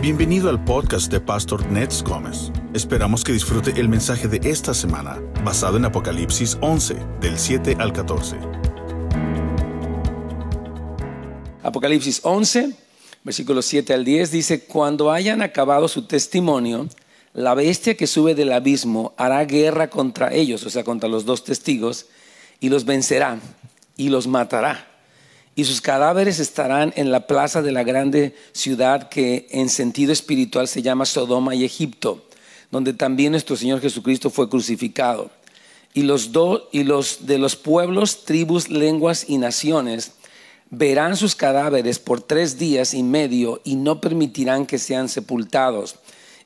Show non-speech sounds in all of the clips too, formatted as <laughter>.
Bienvenido al podcast de Pastor Nets Gómez. Esperamos que disfrute el mensaje de esta semana, basado en Apocalipsis 11, del 7 al 14. Apocalipsis 11, versículos 7 al 10 dice, cuando hayan acabado su testimonio, la bestia que sube del abismo hará guerra contra ellos, o sea, contra los dos testigos, y los vencerá y los matará y sus cadáveres estarán en la plaza de la grande ciudad que en sentido espiritual se llama Sodoma y Egipto, donde también nuestro Señor Jesucristo fue crucificado. Y los, y los de los pueblos, tribus, lenguas y naciones verán sus cadáveres por tres días y medio y no permitirán que sean sepultados.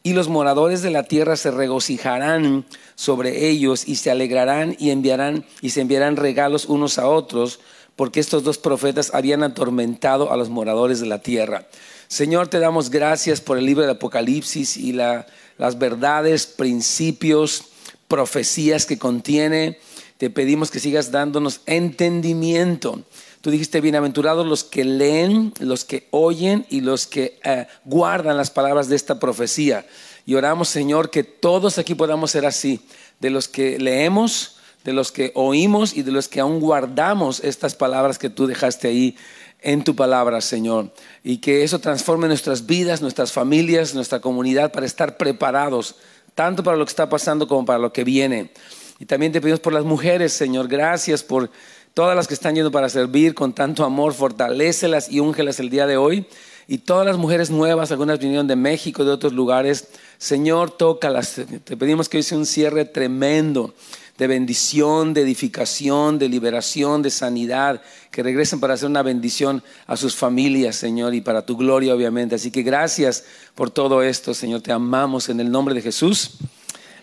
Y los moradores de la tierra se regocijarán sobre ellos y se alegrarán y enviarán y se enviarán regalos unos a otros porque estos dos profetas habían atormentado a los moradores de la tierra. Señor, te damos gracias por el libro de Apocalipsis y las verdades, principios, profecías que contiene. Te pedimos que sigas dándonos entendimiento. Tú dijiste, bienaventurados los que leen, los que oyen y los que eh, guardan las palabras de esta profecía. Y oramos, Señor, que todos aquí podamos ser así, de los que leemos, de los que oímos y de los que aún guardamos estas palabras que tú dejaste ahí en tu palabra, Señor. Y que eso transforme nuestras vidas, nuestras familias, nuestra comunidad para estar preparados, tanto para lo que está pasando como para lo que viene. Y también te pedimos por las mujeres, Señor. Gracias por todas las que están yendo para servir con tanto amor. Fortalécelas y úngelas el día de hoy. Y todas las mujeres nuevas, algunas vinieron de México, de otros lugares. Señor, tócalas. Te pedimos que hoy sea un cierre tremendo de bendición, de edificación, de liberación, de sanidad, que regresen para hacer una bendición a sus familias, Señor, y para tu gloria, obviamente. Así que gracias por todo esto, Señor. Te amamos en el nombre de Jesús.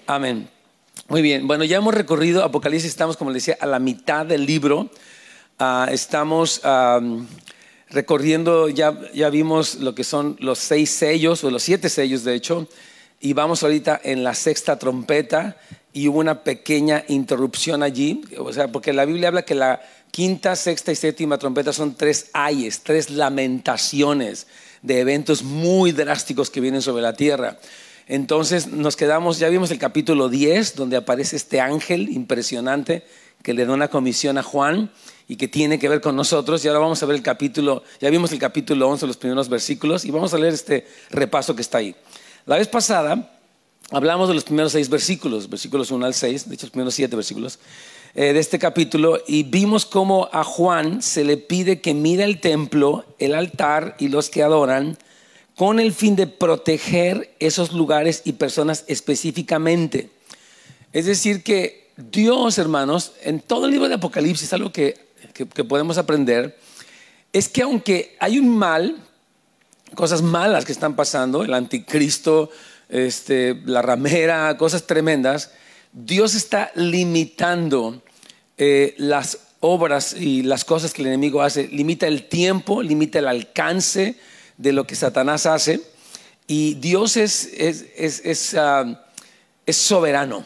Amén. Muy bien, bueno, ya hemos recorrido Apocalipsis, estamos, como les decía, a la mitad del libro. Ah, estamos recorriendo, ya, ya vimos lo que son los seis sellos, o los siete sellos, de hecho, y vamos ahorita en la sexta trompeta y hubo una pequeña interrupción allí, o sea, porque la Biblia habla que la quinta, sexta y séptima trompeta son tres ayes, tres lamentaciones de eventos muy drásticos que vienen sobre la tierra. Entonces nos quedamos, ya vimos el capítulo 10, donde aparece este ángel impresionante que le da una comisión a Juan y que tiene que ver con nosotros. Y ahora vamos a ver el capítulo, ya vimos el capítulo 11, los primeros versículos, y vamos a leer este repaso que está ahí. La vez pasada hablamos de los primeros seis versículos, versículos 1 al 6, de hecho los primeros siete versículos eh, de este capítulo, y vimos cómo a Juan se le pide que mire el templo, el altar y los que adoran, con el fin de proteger esos lugares y personas específicamente. Es decir, que Dios, hermanos, en todo el libro de Apocalipsis, algo que, que podemos aprender, es que aunque hay un mal, cosas malas que están pasando, el anticristo, este, la ramera, cosas tremendas, Dios está limitando eh, las obras y las cosas que el enemigo hace, limita el tiempo, limita el alcance de lo que Satanás hace, y Dios es, es, ah, soberano.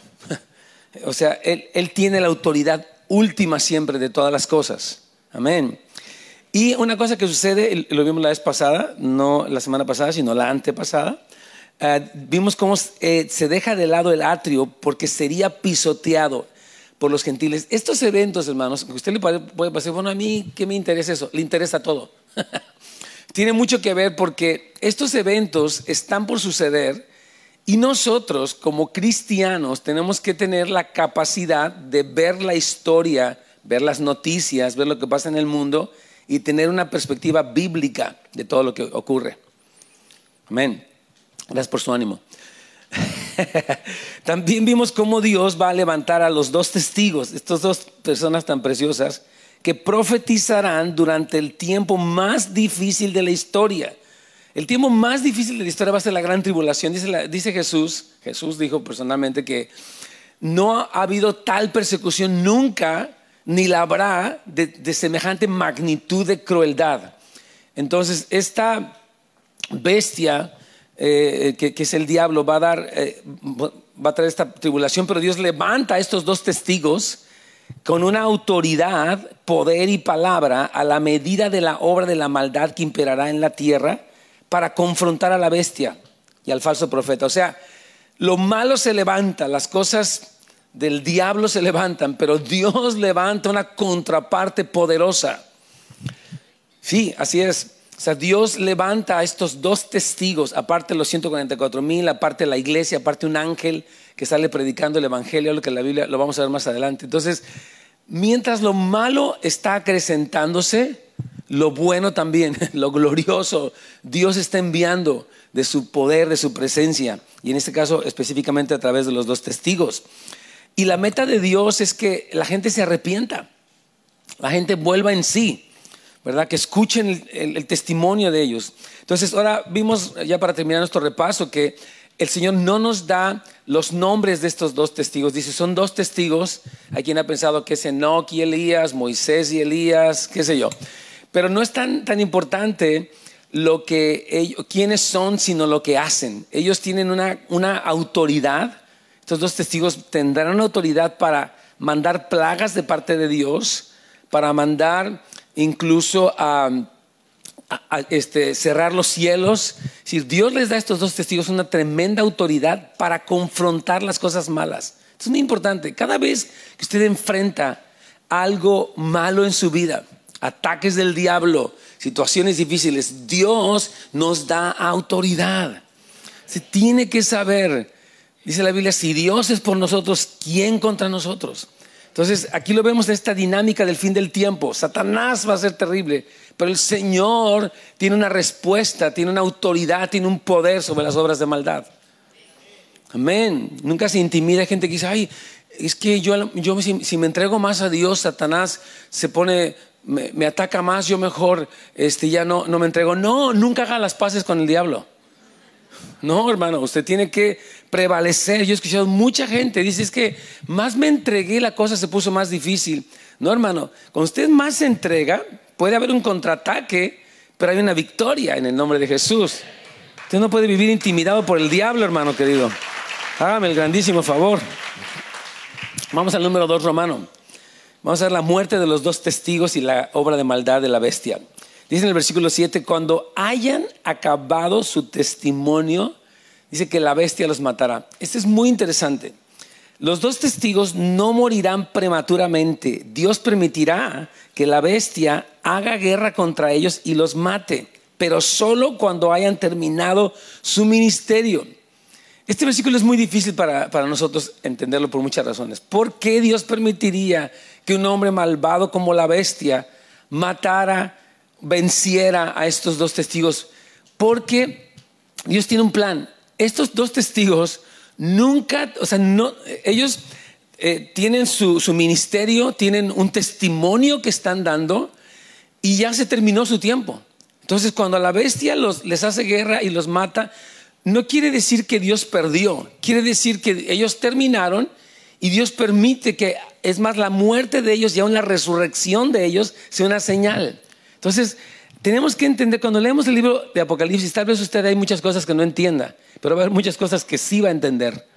<laughs> o sea, él, él tiene la autoridad última siempre de todas las cosas. Amén. Y una cosa que sucede, lo vimos la vez pasada, no la semana pasada, sino la antepasada, eh, vimos cómo eh, se deja de lado el atrio porque sería pisoteado por los gentiles. Estos eventos, hermanos, a usted le puede pasar, bueno, a mí, ¿qué me interesa eso? Le interesa todo. <laughs> Tiene mucho que ver porque estos eventos están por suceder y nosotros como cristianos tenemos que tener la capacidad de ver la historia, ver las noticias, ver lo que pasa en el mundo y tener una perspectiva bíblica de todo lo que ocurre. Amén. Gracias por su ánimo. <laughs> También vimos cómo Dios va a levantar a los dos testigos, estas dos personas tan preciosas, que profetizarán durante el tiempo más difícil de la historia. El tiempo más difícil de la historia va a ser la gran tribulación. Dice, Jesús, Jesús dijo personalmente que no ha habido tal persecución nunca, ni la habrá de, de semejante magnitud de crueldad. Entonces, esta bestia eh, que, es el diablo, va a, dar, eh, va a traer esta tribulación, pero Dios levanta a estos dos testigos con una autoridad, poder y palabra a la medida de la obra de la maldad que imperará en la tierra para confrontar a la bestia y al falso profeta. O sea, lo malo se levanta, las cosas del diablo se levantan, pero Dios levanta una contraparte poderosa. Sí, así es. O sea, Dios levanta a estos dos testigos, aparte los 144 mil, aparte la iglesia, aparte un ángel que sale predicando el evangelio, lo que la Biblia lo vamos a ver más adelante. Entonces, mientras lo malo está acrecentándose, lo bueno también, <laughs> lo glorioso, Dios está enviando de su poder, de su presencia, y en este caso específicamente a través de los dos testigos. Y la meta de Dios es que la gente se arrepienta, la gente vuelva en sí, ¿verdad? Que escuchen el, testimonio de ellos. Entonces, ahora vimos, ya para terminar nuestro repaso, que el Señor no nos da los nombres de estos dos testigos. Dice, son dos testigos. Hay quien ha pensado que es Enoch y Elías, Moisés y Elías, qué sé yo. Pero no es tan, tan importante lo que ellos, quiénes son, sino lo que hacen. Ellos tienen una, una autoridad. Estos dos testigos tendrán autoridad para mandar plagas de parte de Dios, para mandar incluso a, este, cerrar los cielos. Si Dios les da a estos dos testigos una tremenda autoridad para confrontar las cosas malas. es muy importante. Cada vez que usted enfrenta algo malo en su vida, ataques del diablo, situaciones difíciles, Dios nos da autoridad. Se tiene que saber, dice la Biblia, si Dios es por nosotros, ¿quién contra nosotros? Entonces, aquí lo vemos en esta dinámica del fin del tiempo. Satanás va a ser terrible, pero el Señor tiene una respuesta, tiene una autoridad, tiene un poder sobre las obras de maldad. Amén. Nunca se intimida gente que dice, ay, es que yo, yo si, me entrego más a Dios, Satanás se pone, me, ataca más, yo mejor este, ya no, no me entrego. No, nunca haga las paces con el diablo. No, hermano, usted tiene que prevalecer. Yo he escuchado mucha gente, dice, es que más me entregué, la cosa se puso más difícil. No, hermano, cuando usted más se entrega, puede haber un contraataque, pero hay una victoria en el nombre de Jesús. Usted no puede vivir intimidado por el diablo, hermano querido. Hágame el grandísimo favor. Vamos al número dos romano. Vamos a ver la muerte de los dos testigos y la obra de maldad de la bestia. Dice en el versículo 7, cuando hayan acabado su testimonio, dice que la bestia los matará. Esto es muy interesante. Los dos testigos no morirán prematuramente. Dios permitirá que la bestia haga guerra contra ellos y los mate, pero solo cuando hayan terminado su ministerio. Este versículo es muy difícil para, para, nosotros entenderlo por muchas razones. ¿Por qué Dios permitiría que un hombre malvado como la bestia matara venciera a estos dos testigos, porque Dios tiene un plan. Estos dos testigos nunca, o sea, no, ellos eh, tienen su, ministerio, tienen un testimonio que están dando y ya se terminó su tiempo. Entonces, cuando la bestia les hace guerra y los mata, no quiere decir que Dios perdió, quiere decir que ellos terminaron y Dios permite que, es más, la muerte de ellos y aún la resurrección de ellos sea una señal. Entonces, tenemos que entender, cuando leemos el libro de Apocalipsis, tal vez usted hay muchas cosas que no entienda, pero va a haber muchas cosas que sí va a entender.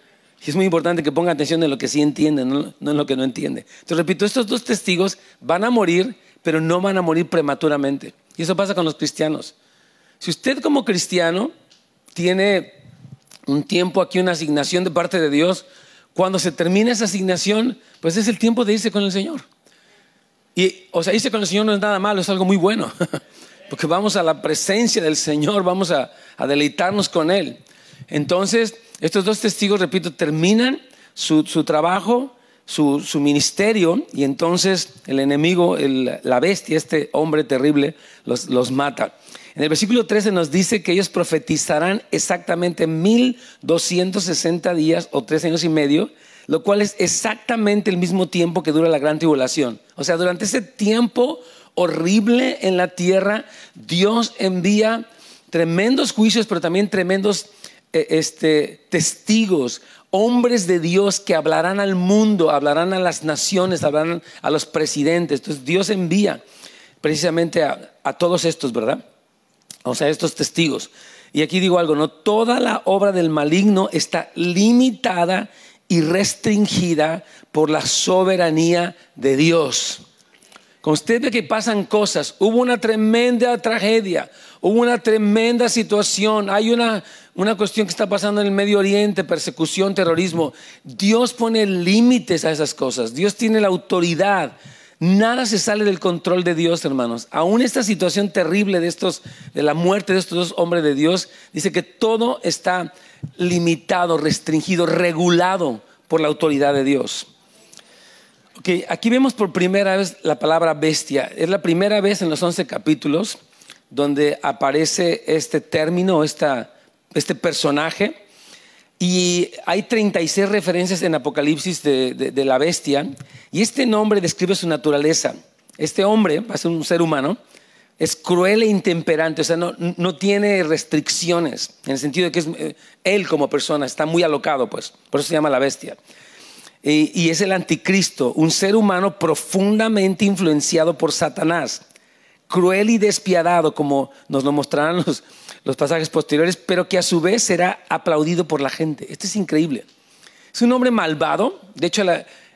Y es muy importante que ponga atención en lo que sí entiende, no, en lo que no entiende. Entonces, repito, estos dos testigos van a morir, pero no van a morir prematuramente. Y eso pasa con los cristianos. Si usted como cristiano tiene un tiempo aquí, una asignación de parte de Dios, cuando se termine esa asignación, pues es el tiempo de irse con el Señor. Y, o sea, irse con el Señor no es nada malo, es algo muy bueno. <laughs> Porque vamos a la presencia del Señor, vamos a, deleitarnos con Él. Entonces, estos dos testigos, repito, terminan su, trabajo, su, ministerio, y entonces el enemigo, la bestia, este hombre terrible, los, los mata. En el versículo 13 nos dice que ellos profetizarán exactamente 1260 días o tres años y medio lo cual es exactamente el mismo tiempo que dura la gran tribulación. O sea, durante ese tiempo horrible en la tierra, Dios envía tremendos juicios, pero también tremendos eh, este, testigos, hombres de Dios que hablarán al mundo, hablarán a las naciones, hablarán a los presidentes. Entonces Dios envía precisamente a, a todos estos, ¿verdad? O sea, estos testigos. Y aquí digo algo, no toda la obra del maligno está limitada y restringida por la soberanía de Dios. Ve que pasan cosas, hubo una tremenda tragedia, hubo una tremenda situación, hay una, una cuestión que está pasando en el Medio Oriente, persecución, terrorismo. Dios pone límites a esas cosas, Dios tiene la autoridad. Nada se sale del control de Dios, hermanos. Aún esta situación terrible de estos, de la muerte de estos dos hombres de Dios, dice que todo está limitado, restringido, regulado por la autoridad de Dios. Okay, aquí vemos por primera vez la palabra bestia. Es la primera vez en los 11 capítulos donde aparece este término, esta, este personaje. Y hay 36 referencias en Apocalipsis de, la bestia. Y este nombre describe su naturaleza. Este hombre, va a ser un ser humano, es cruel e intemperante, o sea, no, no, tiene restricciones, en el sentido de que eh, él como persona está muy alocado, pues, por eso se llama la bestia. Y, es el anticristo, un ser humano profundamente influenciado por Satanás, cruel y despiadado, como nos lo mostrarán los, los pasajes posteriores, pero que a su vez será aplaudido por la gente. Esto es increíble. Es un hombre malvado, de hecho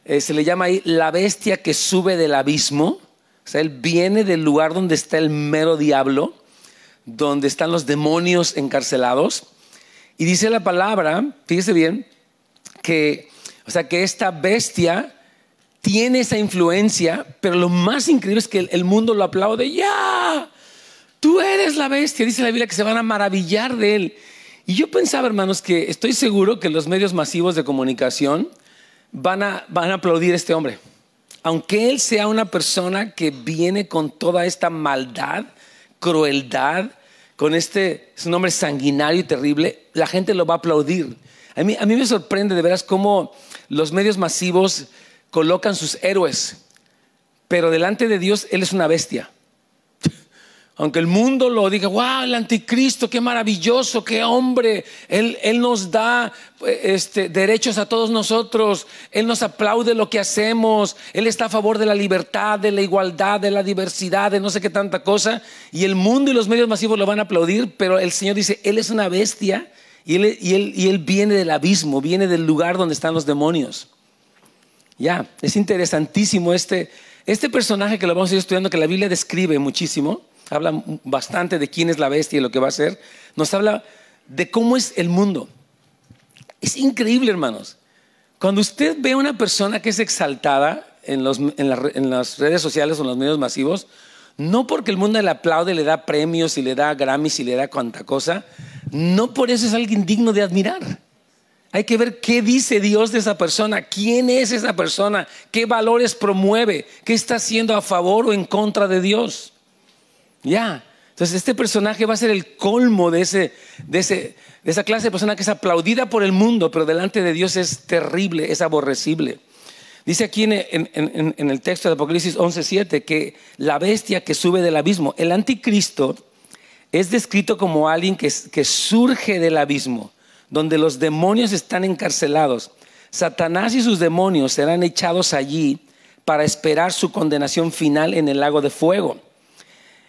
eh, se le llama ahí la bestia que sube del abismo, o sea, él viene del lugar donde está el mero diablo, donde están los demonios encarcelados, y dice la palabra, fíjese bien, que o sea que esta bestia tiene esa influencia, pero lo más increíble es que el mundo lo aplaude. Ya, tú eres la bestia. Dice la Biblia que se van a maravillar de él. Y yo pensaba, hermanos, que estoy seguro que los medios masivos de comunicación van a, van a aplaudir a este hombre. Aunque él sea una persona que viene con toda esta maldad, crueldad, con este, es un hombre sanguinario y terrible, la gente lo va a aplaudir. A mí, a mí me sorprende de veras cómo los medios masivos colocan sus héroes, pero delante de Dios Él es una bestia. Aunque el mundo lo diga, wow, el anticristo, qué maravilloso, qué hombre, Él, él nos da este, derechos a todos nosotros, Él nos aplaude lo que hacemos, Él está a favor de la libertad, de la igualdad, de la diversidad, de no sé qué tanta cosa, y el mundo y los medios masivos lo van a aplaudir, pero el Señor dice, Él es una bestia y él, viene del abismo, viene del lugar donde están los demonios. Ya, es interesantísimo este, este personaje que lo vamos a ir estudiando, que la Biblia describe muchísimo, habla bastante de quién es la bestia y lo que va a ser, nos habla de cómo es el mundo. Es increíble, hermanos. Cuando usted ve a una persona que es exaltada en las redes sociales o en los medios masivos, no porque el mundo le aplaude, le da premios y le da Grammys y le da cuanta cosa, no por eso es alguien digno de admirar. Hay que ver qué dice Dios de esa persona, quién es esa persona, qué valores promueve, qué está haciendo a favor o en contra de Dios. Ya. Entonces, este personaje va a ser el colmo de, ese, de, ese, de esa clase de persona que es aplaudida por el mundo, pero delante de Dios es terrible, es aborrecible. Dice aquí en, el texto de Apocalipsis 11:7 que la bestia que sube del abismo, el anticristo, es descrito como alguien que, surge del abismo, donde los demonios están encarcelados. Satanás y sus demonios serán echados allí para esperar su condenación final en el lago de fuego.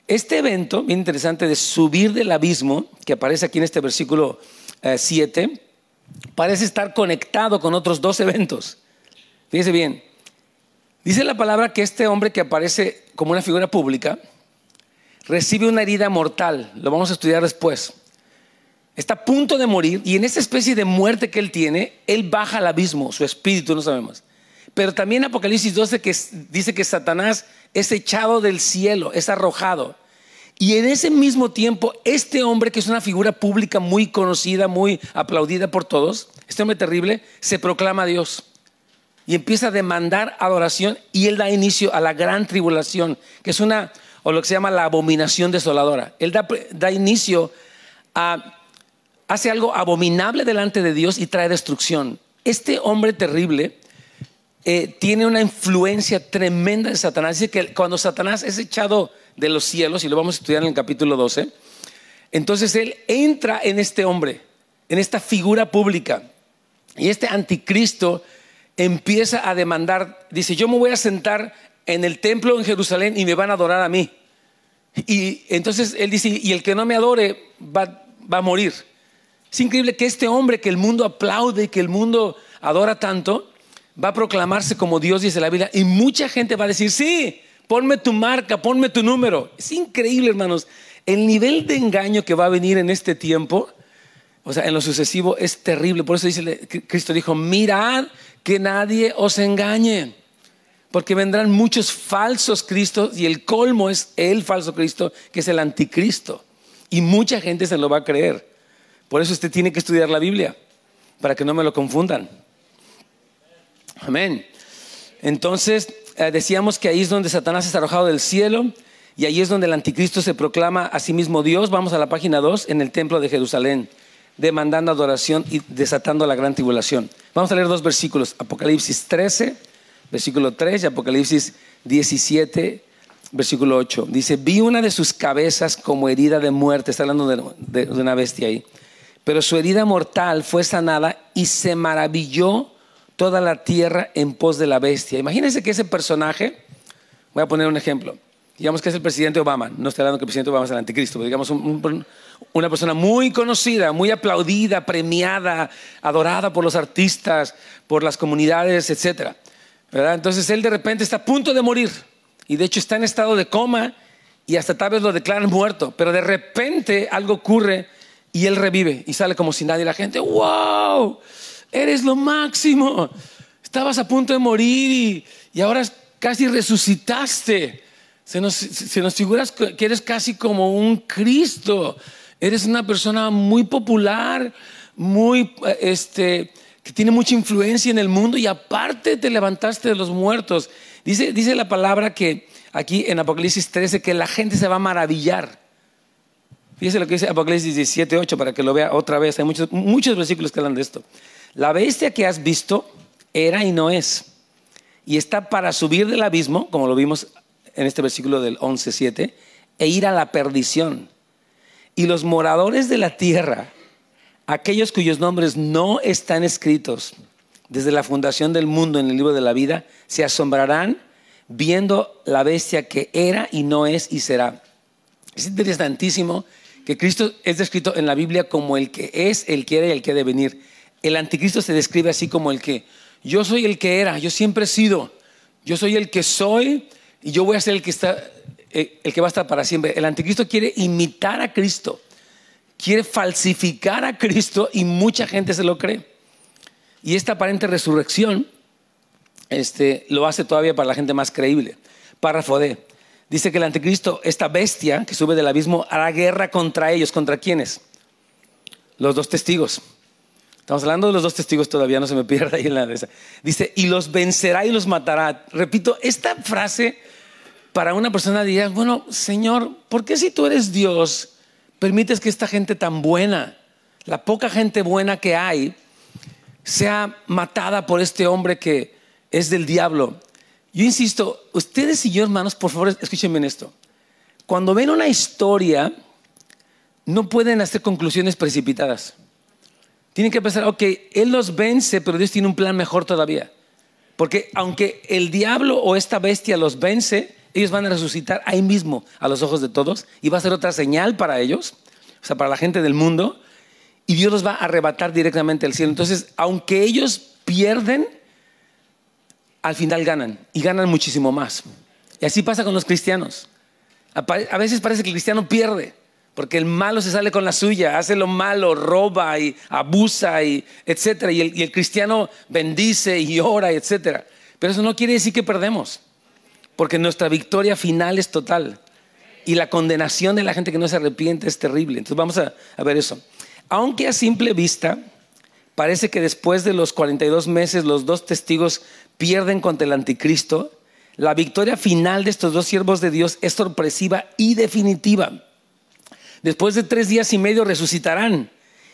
Este evento, bien interesante, de subir del abismo, que aparece aquí en este versículo 7, eh, parece estar conectado con otros dos eventos. Fíjese bien, dice la palabra que este hombre que aparece como una figura pública recibe una herida mortal, lo vamos a estudiar después. Está a punto de morir y en esta especie de muerte que él tiene, él baja al abismo, su espíritu, no sabemos. Pero también Apocalipsis 12 que dice que Satanás es echado del cielo, es arrojado. Y en ese mismo tiempo, este hombre, que es una figura pública muy conocida, muy aplaudida por todos, este hombre terrible, se proclama Dios y empieza a demandar adoración y él da inicio a la gran tribulación, que es una, o lo que se llama la abominación desoladora. Él da, inicio a, hace algo abominable delante de Dios y trae destrucción. Este hombre terrible eh, tiene una influencia tremenda de Satanás. Dice que cuando Satanás es echado de los cielos, y lo vamos a estudiar en el capítulo 12, entonces él entra en este hombre, en esta figura pública. Y este anticristo empieza a demandar, dice, yo me voy a sentar en el templo en Jerusalén y me van a adorar a mí. Y entonces él dice, y el que no me adore va, a morir. Es increíble que este hombre que el mundo aplaude, y que el mundo adora tanto, va a proclamarse como Dios dice la Biblia. Y mucha gente va a decir, sí, ponme tu marca, ponme tu número. Es increíble, hermanos. El nivel de engaño que va a venir en este tiempo, o sea, en lo sucesivo, es terrible. Por eso dice, Cristo dijo, mirad que nadie os engañe. Porque vendrán muchos falsos cristos y el colmo es el falso Cristo, que es el anticristo. Y mucha gente se lo va a creer. Por eso usted tiene que estudiar la Biblia, para que no me lo confundan. Amén. Entonces, eh, decíamos que ahí es donde Satanás es arrojado del cielo y ahí es donde el anticristo se proclama a sí mismo Dios. Vamos a la página 2 en el templo de Jerusalén, demandando adoración y desatando la gran tribulación. Vamos a leer dos versículos, Apocalipsis 13, versículo 3 y Apocalipsis 17, versículo 8. Dice, vi una de sus cabezas como herida de muerte, está hablando de una bestia ahí, pero su herida mortal fue sanada y se maravilló toda la tierra en pos de la bestia. Imagínense que ese personaje, voy a poner un ejemplo, digamos que es el presidente Obama, no estoy hablando que el presidente Obama es el anticristo, pero digamos una persona muy conocida, muy aplaudida, premiada, adorada por los artistas, por las comunidades, etc. Entonces él de repente está a punto de morir y de hecho está en estado de coma y hasta tal vez lo declaran muerto, pero de repente algo ocurre y él revive y sale como si nadie, la gente, wow, eres lo máximo. Estabas a punto de morir y, ahora casi resucitaste. Se nos, nos figuras que eres casi como un Cristo. Eres una persona muy popular, muy, este, que tiene mucha influencia en el mundo y aparte te levantaste de los muertos. Dice, dice la palabra que aquí en Apocalipsis 13 que la gente se va a maravillar. Fíjese lo que dice Apocalipsis 17, 8 para que lo vea otra vez. Hay muchos, muchos versículos que hablan de esto. La bestia que has visto era y no es. Y está para subir del abismo, como lo vimos en este versículo del 11.7, e ir a la perdición. Y los moradores de la tierra, aquellos cuyos nombres no están escritos desde la fundación del mundo en el libro de la vida, se asombrarán viendo la bestia que era y no es y será. Es interesantísimo que Cristo es descrito en la Biblia como el que es, el que era y el que ha de venir el anticristo se describe así como el que yo soy el que era, yo siempre he sido, yo soy el que soy y yo voy a ser el que está, eh, el que va a estar para siempre. El anticristo quiere imitar a Cristo, quiere falsificar a Cristo y mucha gente se lo cree. Y esta aparente resurrección este, lo hace todavía para la gente más creíble. Párrafo D. Dice que el anticristo, esta bestia que sube del abismo, hará guerra contra ellos. ¿Contra quiénes? Los dos testigos. Estamos hablando de los dos testigos todavía, no se me <laughs> pierda ahí en la mesa. Dice, y los vencerá y los matará. Repito, esta frase para una persona diría, bueno, Señor, ¿por qué si tú eres Dios permites que esta gente tan buena, la poca gente buena que hay, sea matada por este hombre que es del diablo? Yo insisto, ustedes y yo, hermanos, por favor, escúchenme en esto. Cuando ven una historia, no pueden hacer conclusiones precipitadas. Tienen que pensar, ok, Él los vence, pero Dios tiene un plan mejor todavía. Porque aunque el diablo o esta bestia los vence, ellos van a resucitar ahí mismo a los ojos de todos y va a ser otra señal para ellos, o sea, para la gente del mundo, y Dios los va a arrebatar directamente al cielo. Entonces, aunque ellos pierden, al final ganan y ganan muchísimo más. Y así pasa con los cristianos. A veces parece que el cristiano pierde, porque el malo se sale con la suya, hace lo malo, roba y abusa y etcétera. Y el, cristiano bendice y ora, etcétera. Pero eso no quiere decir que perdemos, porque nuestra victoria final es total. Y la condenación de la gente que no se arrepiente es terrible. Entonces vamos a, ver eso. Aunque a simple vista parece que después de los 42 meses los dos testigos pierden contra el anticristo, la victoria final de estos dos siervos de Dios es sorpresiva y definitiva. Después de tres días y medio resucitarán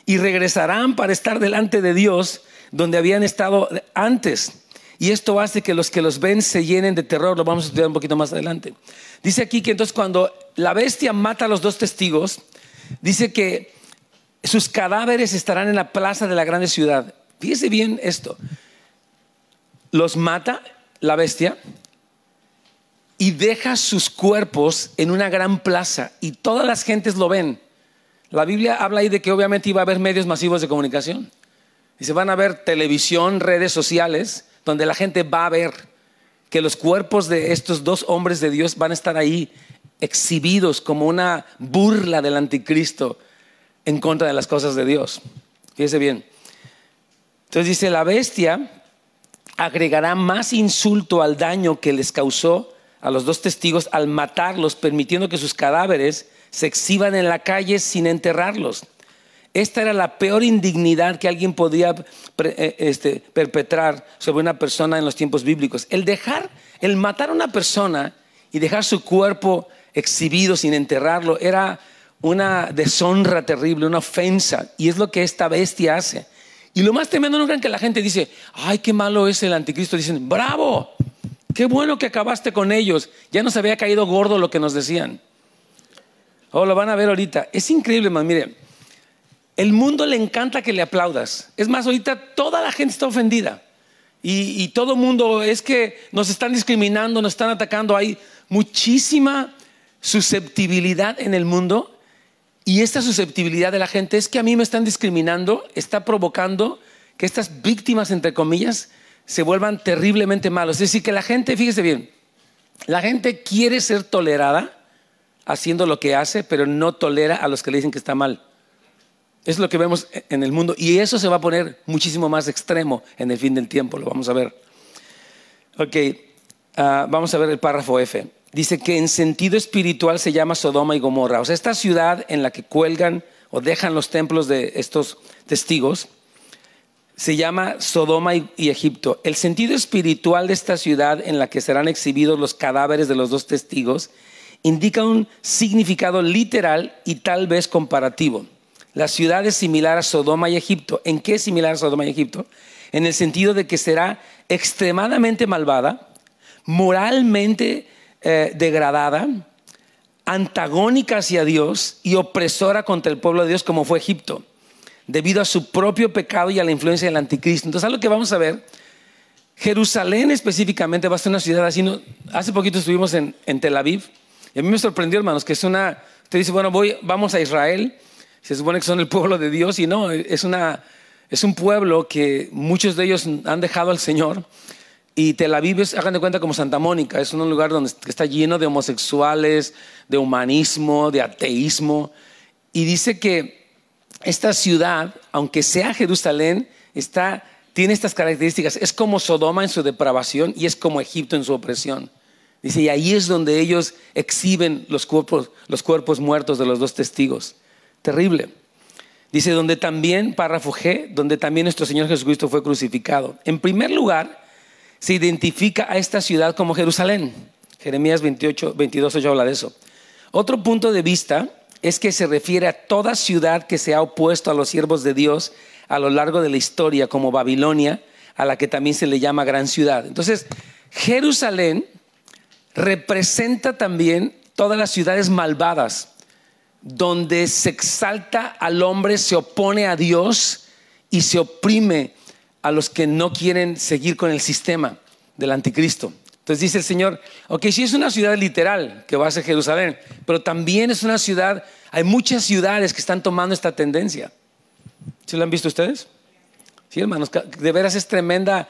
y regresarán para estar delante de Dios donde habían estado antes. Y esto hace que los que los ven se llenen de terror. Lo vamos a estudiar un poquito más adelante. Dice aquí que entonces cuando la bestia mata a los dos testigos, dice que sus cadáveres estarán en la plaza de la grande ciudad. Fíjese bien esto. Los mata la bestia y deja sus cuerpos en una gran plaza y todas las gentes lo ven. La Biblia habla ahí de que obviamente iba a haber medios masivos de comunicación. Se van a ver televisión, redes sociales, donde la gente va a ver que los cuerpos de estos dos hombres de Dios van a estar ahí exhibidos como una burla del anticristo en contra de las cosas de Dios. Fíjese bien. Entonces dice, la bestia agregará más insulto al daño que les causó a los dos testigos al matarlos, permitiendo que sus cadáveres se exhiban en la calle sin enterrarlos. Esta era la peor indignidad que alguien podía eh, este, perpetrar sobre una persona en los tiempos bíblicos. El dejar, el matar a una persona y dejar su cuerpo exhibido sin enterrarlo era una deshonra terrible, una ofensa. Y es lo que esta bestia hace. Y lo más tremendo, no crean que la gente dice, ay, qué malo es el anticristo. Dicen, bravo, qué bueno que acabaste con ellos. Ya nos había caído gordo lo que nos decían. Oh, lo van a ver ahorita. Es increíble, man. Mire, el mundo le encanta que le aplaudas. Es más, ahorita toda la gente está ofendida. Y, todo el mundo es que nos están discriminando, nos están atacando. Hay muchísima susceptibilidad en el mundo. Y esta susceptibilidad de la gente es que a mí me están discriminando, está provocando que estas víctimas, entre comillas, se vuelvan terriblemente malos. Es decir, que la gente, fíjese bien, la gente quiere ser tolerada haciendo lo que hace, pero no tolera a los que le dicen que está mal. Es lo que vemos en el mundo y eso se va a poner muchísimo más extremo en el fin del tiempo, lo vamos a ver. Ok, ah, vamos a ver el párrafo F. Dice que en sentido espiritual se llama Sodoma y Gomorra. O sea, esta ciudad en la que cuelgan o dejan los templos de estos testigos se llama Sodoma y, y Egipto. El sentido espiritual de esta ciudad en la que serán exhibidos los cadáveres de los dos testigos indica un significado literal y tal vez comparativo. La ciudad es similar a Sodoma y Egipto. ¿En qué es similar a Sodoma y Egipto? En el sentido de que será extremadamente malvada, moralmente eh, degradada, antagónica hacia Dios y opresora contra el pueblo de Dios como fue Egipto, debido a su propio pecado y a la influencia del anticristo. Entonces, algo que vamos a ver, Jerusalén específicamente va a ser una ciudad así. Hace poquito estuvimos en, Tel Aviv y a mí me sorprendió, hermanos, que es una... Usted dice, bueno, voy, vamos a Israel se supone que son el pueblo de Dios y no, es, una, es un pueblo que muchos de ellos han dejado al Señor. Y Tel Aviv es, hagan de cuenta, como Santa Mónica, es un lugar donde está lleno de homosexuales, de humanismo, de ateísmo. Y dice que esta ciudad, aunque sea Jerusalén, está, tiene estas características. Es como Sodoma en su depravación y es como Egipto en su opresión. Dice, y ahí es donde ellos exhiben los cuerpos, los cuerpos muertos de los dos testigos. Terrible. Dice, donde también, párrafo G, donde también nuestro Señor Jesucristo fue crucificado. En primer lugar, se identifica a esta ciudad como Jerusalén. Jeremías 28, 22, 8 habla de eso. Otro punto de vista es que se refiere a toda ciudad que se ha opuesto a los siervos de Dios a lo largo de la historia, como Babilonia, a la que también se le llama gran ciudad. Entonces, Jerusalén representa también todas las ciudades malvadas donde se exalta al hombre, se opone a Dios y se oprime a los que no quieren seguir con el sistema del anticristo. Entonces dice el Señor, ok, sí es una ciudad literal que va a ser Jerusalén, pero también es una ciudad, hay muchas ciudades que están tomando esta tendencia. ¿Sí lo han visto ustedes? Sí, hermanos, de veras es tremenda.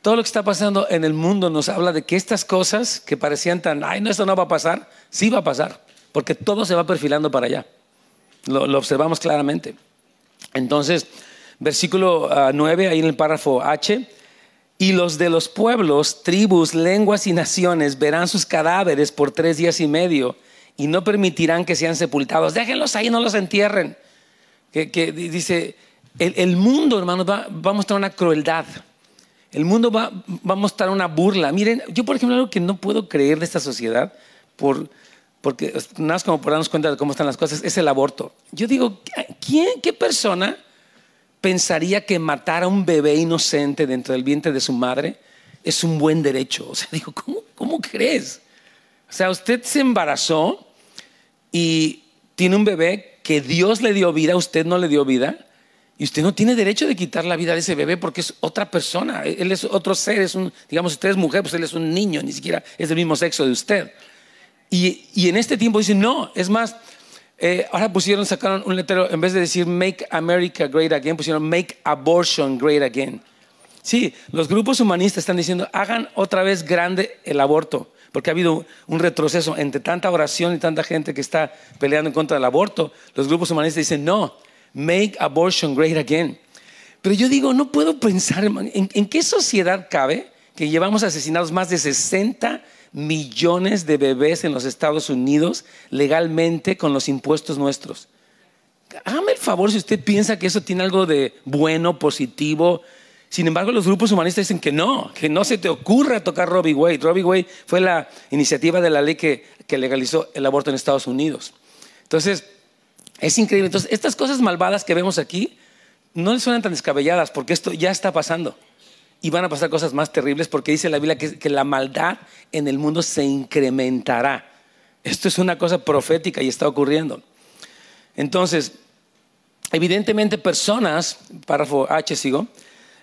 Todo lo que está pasando en el mundo nos habla de que estas cosas que parecían tan, ay, no, esto no va a pasar, sí va a pasar porque todo se va perfilando para allá. Lo, observamos claramente. Entonces, versículo 9, ah, ahí en el párrafo H, y los de los pueblos, tribus, lenguas y naciones verán sus cadáveres por tres días y medio y no permitirán que sean sepultados. Déjenlos ahí, no los entierren. Que, dice, el, mundo, hermanos, va, a mostrar una crueldad. El mundo va, a mostrar una burla. Miren, yo por ejemplo, algo que no puedo creer de esta sociedad, por, porque nada más como por darnos cuenta de cómo están las cosas, es el aborto. Yo digo, ¿quién, qué persona pensaría que matar a un bebé inocente dentro del vientre de su madre es un buen derecho? O sea, <laughs> digo, ¿cómo, cómo crees? O sea, usted se embarazó y tiene un bebé que Dios le dio vida, usted no le dio vida, y usted no tiene derecho de quitar la vida de ese bebé porque es otra persona, él es otro ser, es un, digamos, usted es mujer, pues él es un niño, ni siquiera es del mismo sexo de usted. Y, en este tiempo dicen, no, es más, eh, ahora pusieron, sacaron un letrero, en vez de decir Make America Great Again, pusieron Make Abortion Great Again. Sí, los grupos humanistas están diciendo, hagan otra vez grande el aborto, porque ha habido un retroceso entre tanta oración y tanta gente que está peleando en contra del aborto. Los grupos humanistas dicen, no, make abortion great again. Pero yo digo, no puedo pensar, ¿en, ¿en qué sociedad cabe que llevamos asesinados más de 60 millones de bebés en los Estados Unidos legalmente con los impuestos nuestros? Hágame el favor si usted piensa que eso tiene algo de bueno, positivo. Sin embargo, los grupos humanistas dicen que no, que no se te ocurra tocar Robbie Wade. Robbie Wade fue la iniciativa de la ley que, que legalizó el aborto en Estados Unidos. Entonces, es increíble. Entonces, estas cosas malvadas que vemos aquí no suenan tan descabelladas porque esto ya está pasando. Y van a pasar cosas más terribles porque dice la Biblia que, la maldad en el mundo se incrementará. Esto es una cosa profética y está ocurriendo. Entonces, evidentemente personas, párrafo H sigo,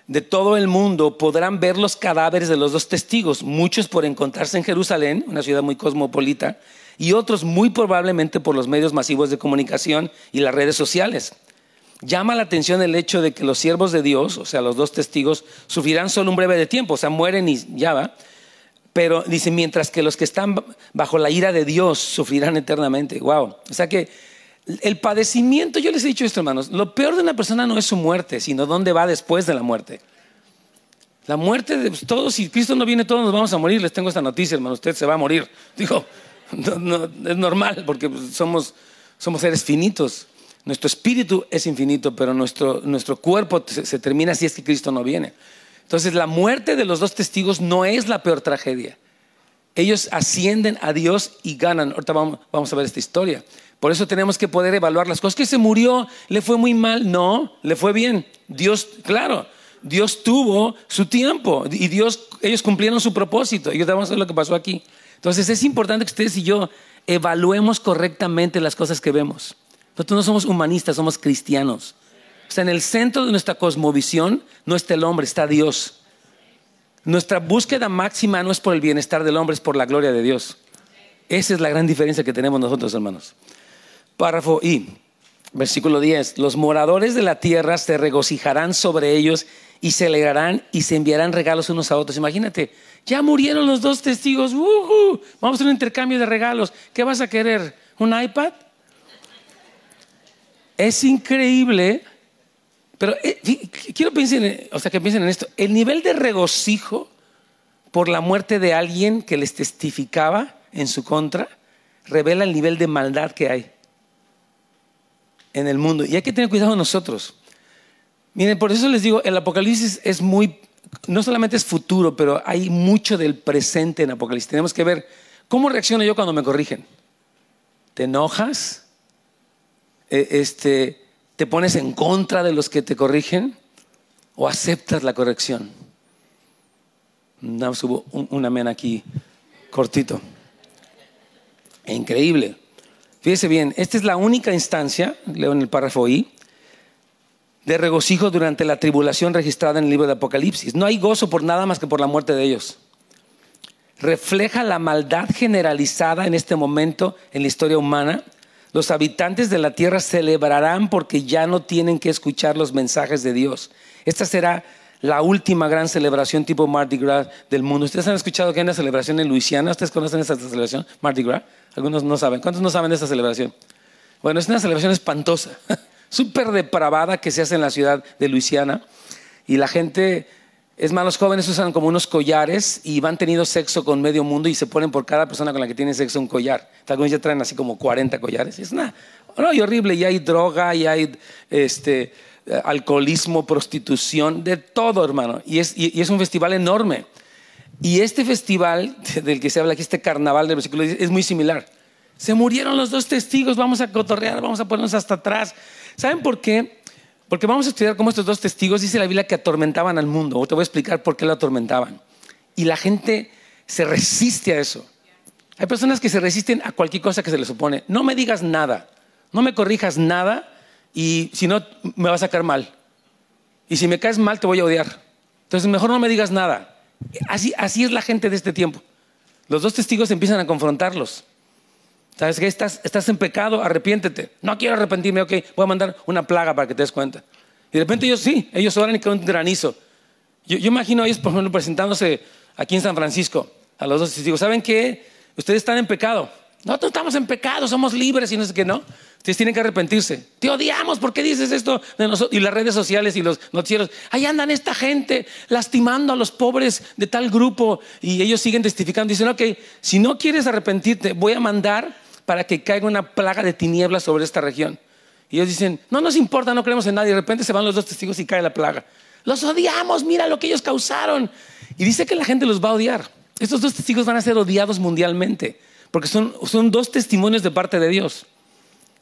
de todo el mundo podrán ver los cadáveres de los dos testigos, muchos por encontrarse en Jerusalén, una ciudad muy cosmopolita, y otros muy probablemente por los medios masivos de comunicación y las redes sociales. Llama la atención el hecho de que los siervos de Dios, o sea, los dos testigos, sufrirán solo un breve de tiempo, o sea, mueren y ya va. Pero dice, mientras que los que están bajo la ira de Dios sufrirán eternamente. Wow. O sea que el padecimiento, yo les he dicho esto, hermanos, lo peor de una persona no es su muerte, sino dónde va después de la muerte. La muerte de todos, si Cristo no viene, todos nos vamos a morir. Les tengo esta noticia, hermano, usted se va a morir. Digo, <laughs> es normal porque somos, somos seres finitos. Nuestro espíritu es infinito, pero nuestro, nuestro cuerpo se, termina si es que Cristo no viene. Entonces, la muerte de los dos testigos no es la peor tragedia. Ellos ascienden a Dios y ganan. Ahorita vamos, vamos a ver esta historia. Por eso tenemos que poder evaluar las cosas. Que se murió, le fue muy mal. No, le fue bien. Dios, claro, Dios tuvo su tiempo y Dios, ellos cumplieron su propósito. Y vamos a ver lo que pasó aquí. Entonces es importante que ustedes y yo evaluemos correctamente las cosas que vemos. Nosotros no somos humanistas, somos cristianos. O sea, en el centro de nuestra cosmovisión no está el hombre, está Dios. Nuestra búsqueda máxima no es por el bienestar del hombre, es por la gloria de Dios. Esa es la gran diferencia que tenemos nosotros, hermanos. Párrafo I, versículo 10. Los moradores de la tierra se regocijarán sobre ellos y se alegrarán y se enviarán regalos unos a otros. Imagínate, ya murieron los dos testigos. Vamos a un intercambio de regalos. ¿Qué vas a querer? ¿Un iPad? Es increíble, pero eh, quiero pensar, o sea, que piensen en esto. El nivel de regocijo por la muerte de alguien que les testificaba en su contra revela el nivel de maldad que hay en el mundo. Y hay que tener cuidado nosotros. Miren, por eso les digo, el Apocalipsis es muy, no solamente es futuro, pero hay mucho del presente en Apocalipsis. Tenemos que ver cómo reacciono yo cuando me corrigen. ¿Te enojas? E, este, ¿Te pones en contra de los que te corrigen? ¿O aceptas la corrección? No, subo un, un amén aquí cortito. Increíble. Fíjese bien, esta es la única instancia, leo en el párrafo I, de regocijo durante la tribulación registrada en el libro de Apocalipsis. No hay gozo por nada más que por la muerte de ellos. Refleja la maldad generalizada en este momento en la historia humana. Los habitantes de la tierra celebrarán porque ya no tienen que escuchar los mensajes de Dios. Esta será la última gran celebración tipo Mardi Gras del mundo. ¿Ustedes han escuchado que hay una celebración en Luisiana? ¿Ustedes conocen esta celebración? Mardi Gras. Algunos no saben. ¿Cuántos no saben de esta celebración? Bueno, es una celebración espantosa, <laughs> súper depravada que se hace en la ciudad de Luisiana. Y la gente, es más, los jóvenes usan como unos collares y van teniendo sexo con medio mundo y se ponen por cada persona con la que tienen sexo un collar. Algunos ya traen así como 40 collares. Es una, no, y horrible. Y hay droga, y hay este, alcoholismo, prostitución, de todo, hermano. Y es, y es un festival enorme. Y este festival <laughs> del que se habla aquí, este carnaval del versículo 10, es muy similar. Se murieron los dos testigos, vamos a cotorrear, vamos a ponernos hasta atrás. ¿Saben por qué? Porque vamos a estudiar cómo estos dos testigos, dice la Biblia, que atormentaban al mundo. O te voy a explicar por qué lo atormentaban. Y la gente se resiste a eso. Hay personas que se resisten a cualquier cosa que se les opone. No me digas nada, no me corrijas nada y si no me vas a sacar mal. Y si me caes mal te voy a odiar. Entonces mejor no me digas nada. Así es la gente de este tiempo. Los dos testigos empiezan a confrontarlos. ¿Sabes qué? Estás, en pecado, arrepiéntete. No quiero arrepentirme, ok, voy a mandar una plaga para que te des cuenta. Y de repente ellos sí, ellos oran y un granizo. Yo, yo imagino ellos, por ejemplo, presentándose aquí en San Francisco, a los dos testigos. ¿Saben qué? Ustedes están en pecado. Nosotros estamos en pecado, somos libres y no sé qué, ¿no? Ustedes tienen que arrepentirse. Te odiamos, ¿por qué dices esto? Y las redes sociales y los noticieros, ahí andan esta gente lastimando a los pobres de tal grupo y ellos siguen testificando. Dicen, ok, si no quieres arrepentirte, voy a mandar para que caiga una plaga de tinieblas sobre esta región. Y ellos dicen, no nos importa, no creemos en nadie. De repente se van los dos testigos y cae la plaga. Los odiamos, mira lo que ellos causaron. Y dice que la gente los va a odiar. Estos dos testigos van a ser odiados mundialmente, porque son, son dos testimonios de parte de Dios,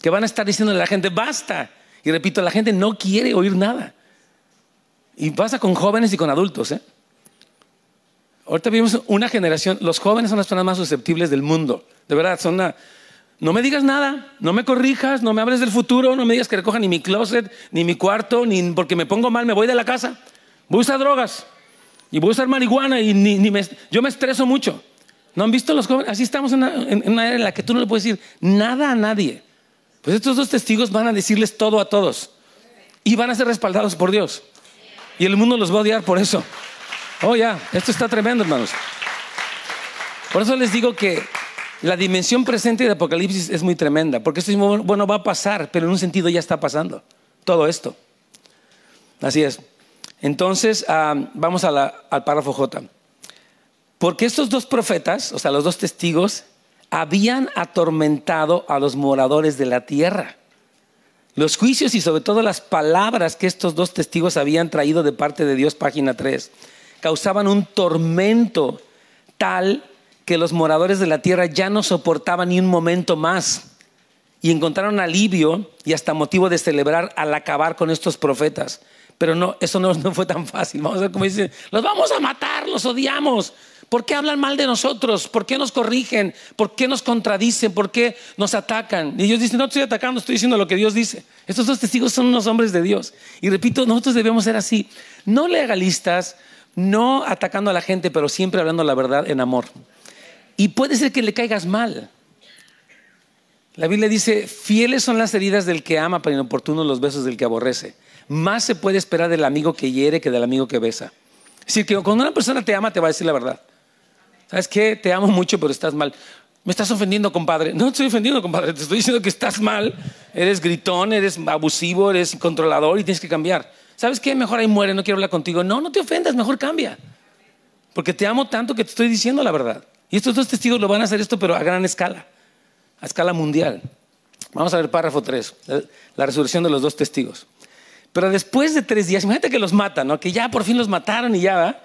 que van a estar diciendo a la gente, basta. Y repito, la gente no quiere oír nada. Y pasa con jóvenes y con adultos. ¿eh? Ahorita vivimos una generación, los jóvenes son las personas más susceptibles del mundo. De verdad, son una, no me digas nada, no me corrijas, no me hables del futuro, no me digas que recoja ni mi closet, ni mi cuarto, ni porque me pongo mal, me voy de la casa. Voy a usar drogas y voy a usar marihuana y ni, me, yo me estreso mucho. ¿No han visto los jóvenes? Así estamos en una, era en la que tú no le puedes decir nada a nadie. Pues estos dos testigos van a decirles todo a todos y van a ser respaldados por Dios. Y el mundo los va a odiar por eso. Oh, ya, esto está tremendo, hermanos. Por eso les digo que la dimensión presente de Apocalipsis es muy tremenda, porque esto bueno, va a pasar, pero en un sentido ya está pasando. Todo esto. Así es. Entonces, ah, vamos al párrafo J. Porque estos dos profetas, o sea, los dos testigos, habían atormentado a los moradores de la tierra. Los juicios y sobre todo las palabras que estos dos testigos habían traído de parte de Dios, página 3, causaban un tormento tal que los moradores de la tierra ya no soportaban ni un momento más y encontraron alivio y hasta motivo de celebrar al acabar con estos profetas. Pero no, eso no, fue tan fácil. Vamos a ver cómo dicen, los vamos a matar, los odiamos. ¿Por qué hablan mal de nosotros? ¿Por qué nos corrigen? ¿Por qué nos contradicen? ¿Por qué nos atacan? Y ellos dicen, no estoy atacando, estoy diciendo lo que Dios dice. Estos dos testigos son unos hombres de Dios. Y repito, nosotros debemos ser así, no legalistas, no atacando a la gente, pero siempre hablando la verdad en amor. Y puede ser que le caigas mal. La Biblia dice, fieles son las heridas del que ama, pero inoportunos los besos del que aborrece. Más se puede esperar del amigo que hiere que del amigo que besa. Es decir, que cuando una persona te ama, te va a decir la verdad. ¿Sabes qué? Te amo mucho, pero estás mal. Me estás ofendiendo, compadre. No te estoy ofendiendo, compadre. Te estoy diciendo que estás mal. Eres gritón, eres abusivo, eres controlador y tienes que cambiar. ¿Sabes qué? Mejor ahí muere, no quiero hablar contigo. No, no te ofendas, mejor cambia. Porque te amo tanto que te estoy diciendo la verdad. Y estos dos testigos lo van a hacer esto, pero a gran escala, a escala mundial. Vamos a ver párrafo 3, la resurrección de los dos testigos. Pero después de tres días, imagínate que los matan, ¿no? que ya por fin los mataron y ya, ¿verdad?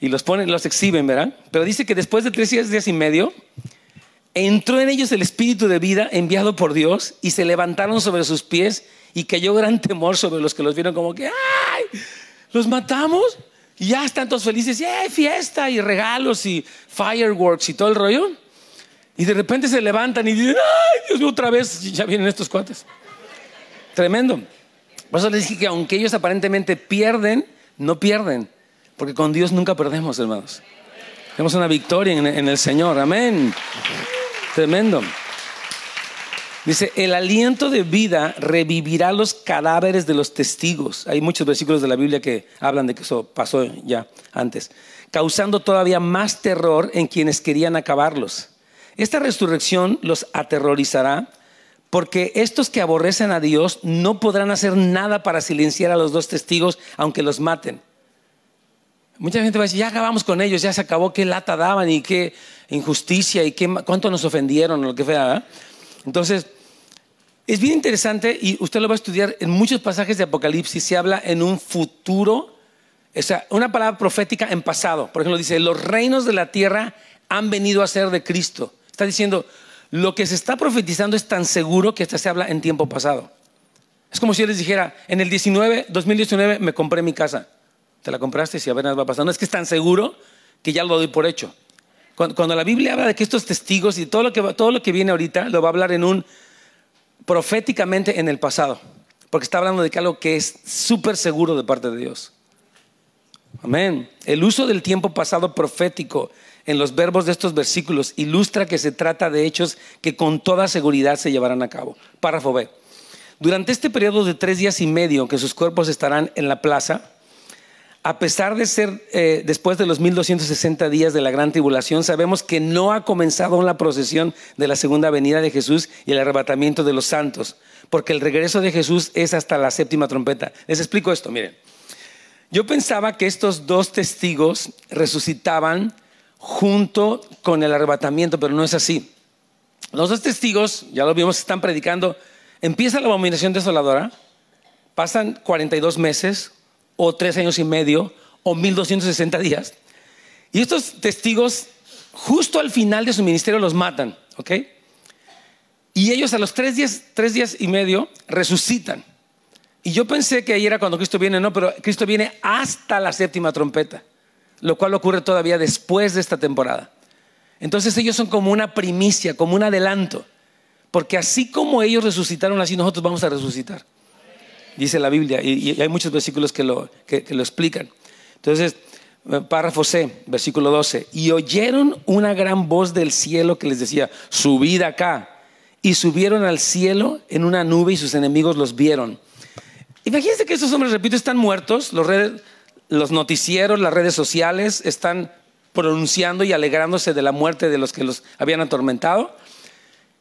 y los ponen, los exhiben, ¿verdad? Pero dice que después de tres días y medio, entró en ellos el espíritu de vida enviado por Dios y se levantaron sobre sus pies y cayó gran temor sobre los que los vieron como que, ¡ay! ¿Los matamos? Y ya están todos felices, hay fiesta y regalos y fireworks y todo el rollo. Y de repente se levantan y dicen, ay, Dios mío, otra vez ya vienen estos cuates. Tremendo. Por eso les dije que aunque ellos aparentemente pierden, no pierden. Porque con Dios nunca perdemos, hermanos. Tenemos una victoria en el Señor. Amén. Tremendo. Dice, el aliento de vida revivirá los cadáveres de los testigos. Hay muchos versículos de la Biblia que hablan de que eso pasó ya antes, causando todavía más terror en quienes querían acabarlos. Esta resurrección los aterrorizará porque estos que aborrecen a Dios no podrán hacer nada para silenciar a los dos testigos aunque los maten. Mucha gente va a decir, ya acabamos con ellos, ya se acabó, qué lata daban y qué injusticia y qué, cuánto nos ofendieron lo que sea. Entonces, es bien interesante y usted lo va a estudiar en muchos pasajes de Apocalipsis. Se habla en un futuro, o sea, una palabra profética en pasado. Por ejemplo, dice: Los reinos de la tierra han venido a ser de Cristo. Está diciendo: Lo que se está profetizando es tan seguro que hasta se habla en tiempo pasado. Es como si yo les dijera: En el 19, 2019 me compré mi casa. Te la compraste y si a ver nada va. No es que es tan seguro que ya lo doy por hecho. Cuando, cuando, la Biblia habla de que estos testigos y todo lo, que, todo lo que viene ahorita lo va a hablar en un proféticamente en el pasado, porque está hablando de algo que es súper seguro de parte de Dios. Amén. El uso del tiempo pasado profético en los verbos de estos versículos ilustra que se trata de hechos que con toda seguridad se llevarán a cabo. Párrafo B. Durante este periodo de tres días y medio que sus cuerpos estarán en la plaza, a pesar de ser eh, después de los 1260 días de la gran tribulación, sabemos que no ha comenzado aún la procesión de la segunda venida de Jesús y el arrebatamiento de los santos, porque el regreso de Jesús es hasta la séptima trompeta. Les explico esto, miren. Yo pensaba que estos dos testigos resucitaban junto con el arrebatamiento, pero no es así. Los dos testigos, ya lo vimos, están predicando. Empieza la abominación desoladora, pasan 42 meses o tres años y medio o 1260 días. Y estos testigos, justo al final de su ministerio, los matan, ¿ok? Y ellos a los tres días, tres días y medio resucitan. Y yo pensé que ahí era cuando Cristo viene, no, pero Cristo viene hasta la séptima trompeta, lo cual ocurre todavía después de esta temporada. Entonces ellos son como una primicia, como un adelanto, porque así como ellos resucitaron, así nosotros vamos a resucitar. Dice la Biblia, y, hay muchos versículos que lo, que lo explican. Entonces, párrafo C, versículo 12, y oyeron una gran voz del cielo que les decía, subid acá, y subieron al cielo en una nube y sus enemigos los vieron. Imagínense que esos hombres, repito, están muertos, los, los noticieros, las redes sociales están pronunciando y alegrándose de la muerte de los que los habían atormentado.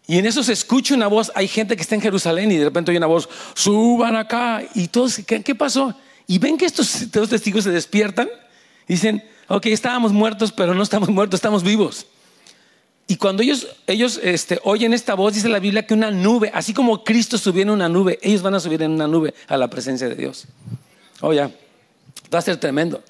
Y en eso se escucha una voz, hay gente que está en Jerusalén y de repente hay una voz, suban acá. Y todos, ¿qué, qué pasó? Y ven que estos dos testigos se despiertan dicen, ok, estábamos muertos, pero no estamos muertos, estamos vivos. Y cuando ellos, ellos este, oyen esta voz, dice la Biblia que una nube, así como Cristo subió en una nube, ellos van a subir en una nube a la presencia de Dios. Oh, ya, va a ser tremendo.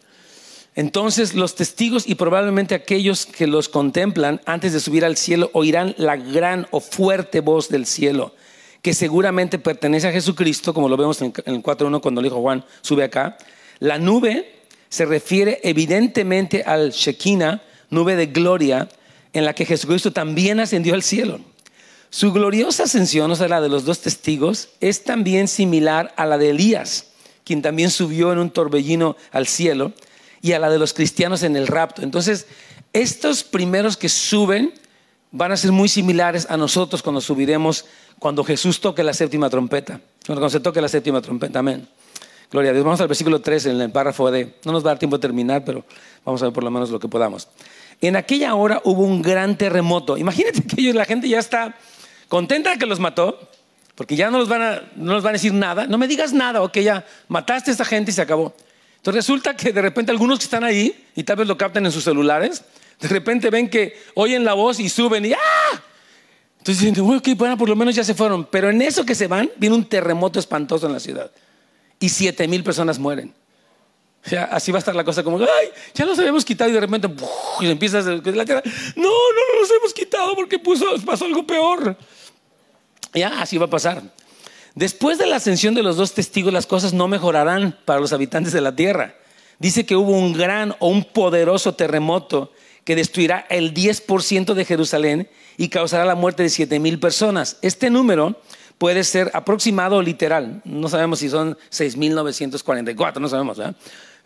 Entonces los testigos y probablemente aquellos que los contemplan antes de subir al cielo oirán la gran o fuerte voz del cielo, que seguramente pertenece a Jesucristo, como lo vemos en el 4.1 cuando le dijo Juan, sube acá. La nube se refiere evidentemente al Shekinah, nube de gloria, en la que Jesucristo también ascendió al cielo. Su gloriosa ascensión, o sea, la de los dos testigos, es también similar a la de Elías, quien también subió en un torbellino al cielo, y a la de los cristianos en el rapto. Entonces, estos primeros que suben van a ser muy similares a nosotros cuando subiremos, cuando Jesús toque la séptima trompeta. Cuando se toque la séptima trompeta, amén. Gloria a Dios. Vamos al versículo 3 en el párrafo de, no nos va a dar tiempo de terminar, pero vamos a ver por lo menos lo que podamos. En aquella hora hubo un gran terremoto. Imagínate que ellos, la gente ya está contenta de que los mató, porque ya no, los van a, no nos van a decir nada. No me digas nada, ok, ya mataste a esta gente y se acabó. Entonces resulta que de repente algunos que están ahí, y tal vez lo capten en sus celulares, de repente ven que oyen la voz y suben y ¡ah! Entonces dicen, ok, bueno, por lo menos ya se fueron. Pero en eso que se van, viene un terremoto espantoso en la ciudad. Y siete mil personas mueren así va a estar la cosa como, ay, ya los habíamos quitado y de repente y empiezas la tierra. No, no, no los hemos quitado porque puso, pasó algo peor. Ya, así va a pasar. Después de la ascensión de los dos testigos, las cosas no mejorarán para los habitantes de la tierra. Dice que hubo un gran o un poderoso terremoto que destruirá el 10% de Jerusalén y causará la muerte de 7 mil personas. Este número puede ser aproximado o literal. No sabemos si son 6.944, no sabemos, ¿verdad?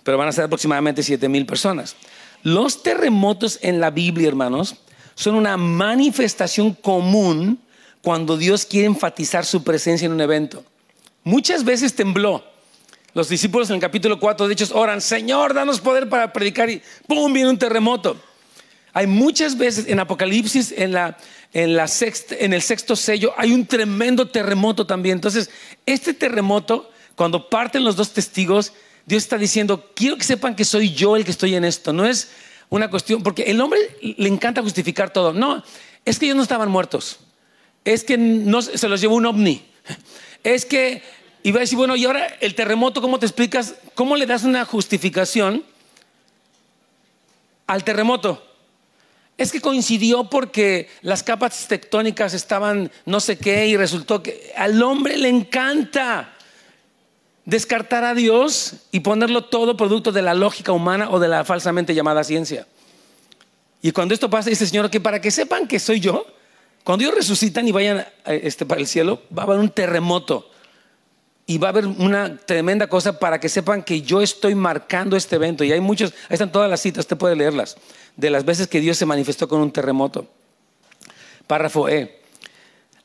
pero van a ser aproximadamente 7 mil personas. Los terremotos en la Biblia, hermanos, son una manifestación común cuando Dios quiere enfatizar su presencia en un evento. Muchas veces tembló. Los discípulos en el capítulo 4 de Hechos oran, Señor, danos poder para predicar y ¡pum! viene un terremoto. Hay muchas veces en Apocalipsis, en, la, en, la en el sexto sello, hay un tremendo terremoto también. Entonces, este terremoto, cuando parten los dos testigos, Dios está diciendo, quiero que sepan que soy yo el que estoy en esto. No es una cuestión, porque el hombre le encanta justificar todo. No, es que ellos no estaban muertos. Es que no, se los llevó un ovni. Es que iba a decir, bueno, y ahora el terremoto, ¿cómo te explicas? ¿Cómo le das una justificación al terremoto? Es que coincidió porque las capas tectónicas estaban no sé qué y resultó que al hombre le encanta descartar a Dios y ponerlo todo producto de la lógica humana o de la falsamente llamada ciencia. Y cuando esto pasa, dice Señor que para que sepan que soy yo, cuando ellos resucitan y vayan eh, este, para el cielo, va a haber un terremoto. Y va a haber una tremenda cosa para que sepan que yo estoy marcando este evento. Y hay muchos, ahí están todas las citas, usted puede leerlas, de las veces que Dios se manifestó con un terremoto. Párrafo E.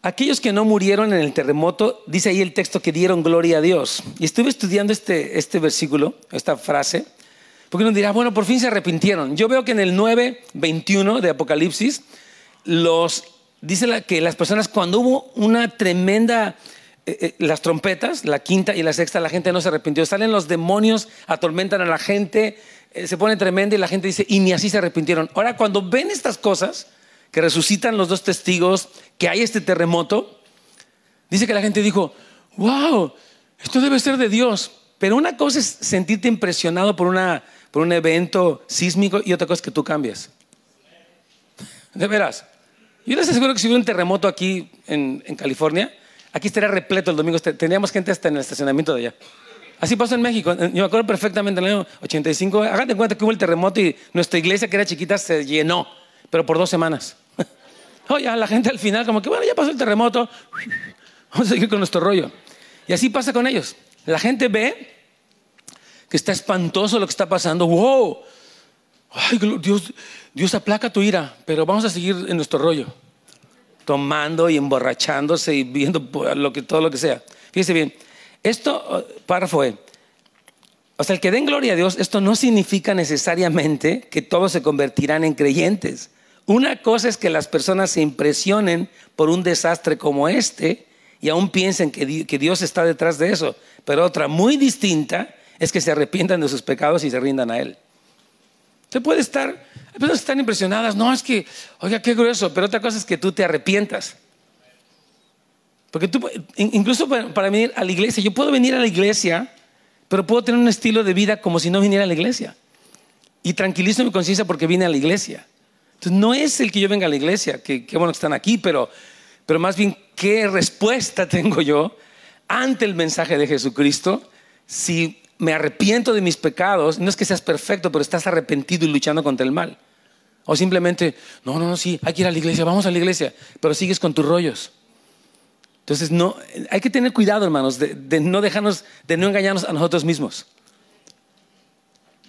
Aquellos que no murieron en el terremoto, dice ahí el texto que dieron gloria a Dios. Y estuve estudiando este, este versículo, esta frase, Porque uno dirá, bueno, por fin se arrepintieron. Yo veo que en el 9.21 de Apocalipsis, los, dice que las personas cuando hubo una tremenda, eh, eh, las trompetas, la quinta y la sexta, la gente no se arrepintió. Salen los demonios, atormentan a la gente, eh, se pone tremenda y la gente dice, y ni así se arrepintieron. Ahora, cuando ven estas cosas, que resucitan los dos testigos, que hay este terremoto, dice que la gente dijo, wow, esto debe ser de Dios. Pero una cosa es sentirte impresionado por, una, por un evento sísmico y otra cosa es que tú cambias. De veras. Yo les aseguro que si hubiera un terremoto aquí en, California, aquí estaría repleto el domingo. Tendríamos gente hasta en el estacionamiento de allá. Así pasó en México. Yo me acuerdo perfectamente en el año 85. Hágate cuenta que hubo el terremoto y nuestra iglesia, que era chiquita, se llenó, pero por dos semanas. <laughs> Oye, la gente al final, como que bueno, ya pasó el terremoto, <laughs> vamos a seguir con nuestro rollo. Y así pasa con ellos. La gente ve que está espantoso lo que está pasando. ¡Wow! Ay, Dios, Dios aplaca tu ira, pero vamos a seguir en nuestro rollo. Tomando y emborrachándose y viendo lo que, todo lo que sea. Fíjese bien, esto, oh, párrafo E. O sea, el que den gloria a Dios, esto no significa necesariamente que todos se convertirán en creyentes. Una cosa es que las personas se impresionen por un desastre como este y aún piensen que Dios está detrás de eso. Pero otra muy distinta es que se arrepientan de sus pecados y se rindan a Él. Usted puede estar, hay personas que están impresionadas, no es que, oiga, qué grueso, pero otra cosa es que tú te arrepientas. Porque tú, incluso para venir a la iglesia, yo puedo venir a la iglesia, pero puedo tener un estilo de vida como si no viniera a la iglesia. Y tranquilizo mi conciencia porque vine a la iglesia. Entonces, no es el que yo venga a la iglesia, que qué bueno que están aquí, pero, pero más bien, ¿qué respuesta <laughs> tengo yo ante el mensaje de Jesucristo si me arrepiento de mis pecados? No es que seas perfecto, pero estás arrepentido y luchando contra el mal. O simplemente, no, no, no, sí, hay que ir a la iglesia, vamos a la iglesia, pero sigues con tus rollos. Entonces, no, hay que tener cuidado, hermanos, de, no dejarnos, de no engañarnos a nosotros mismos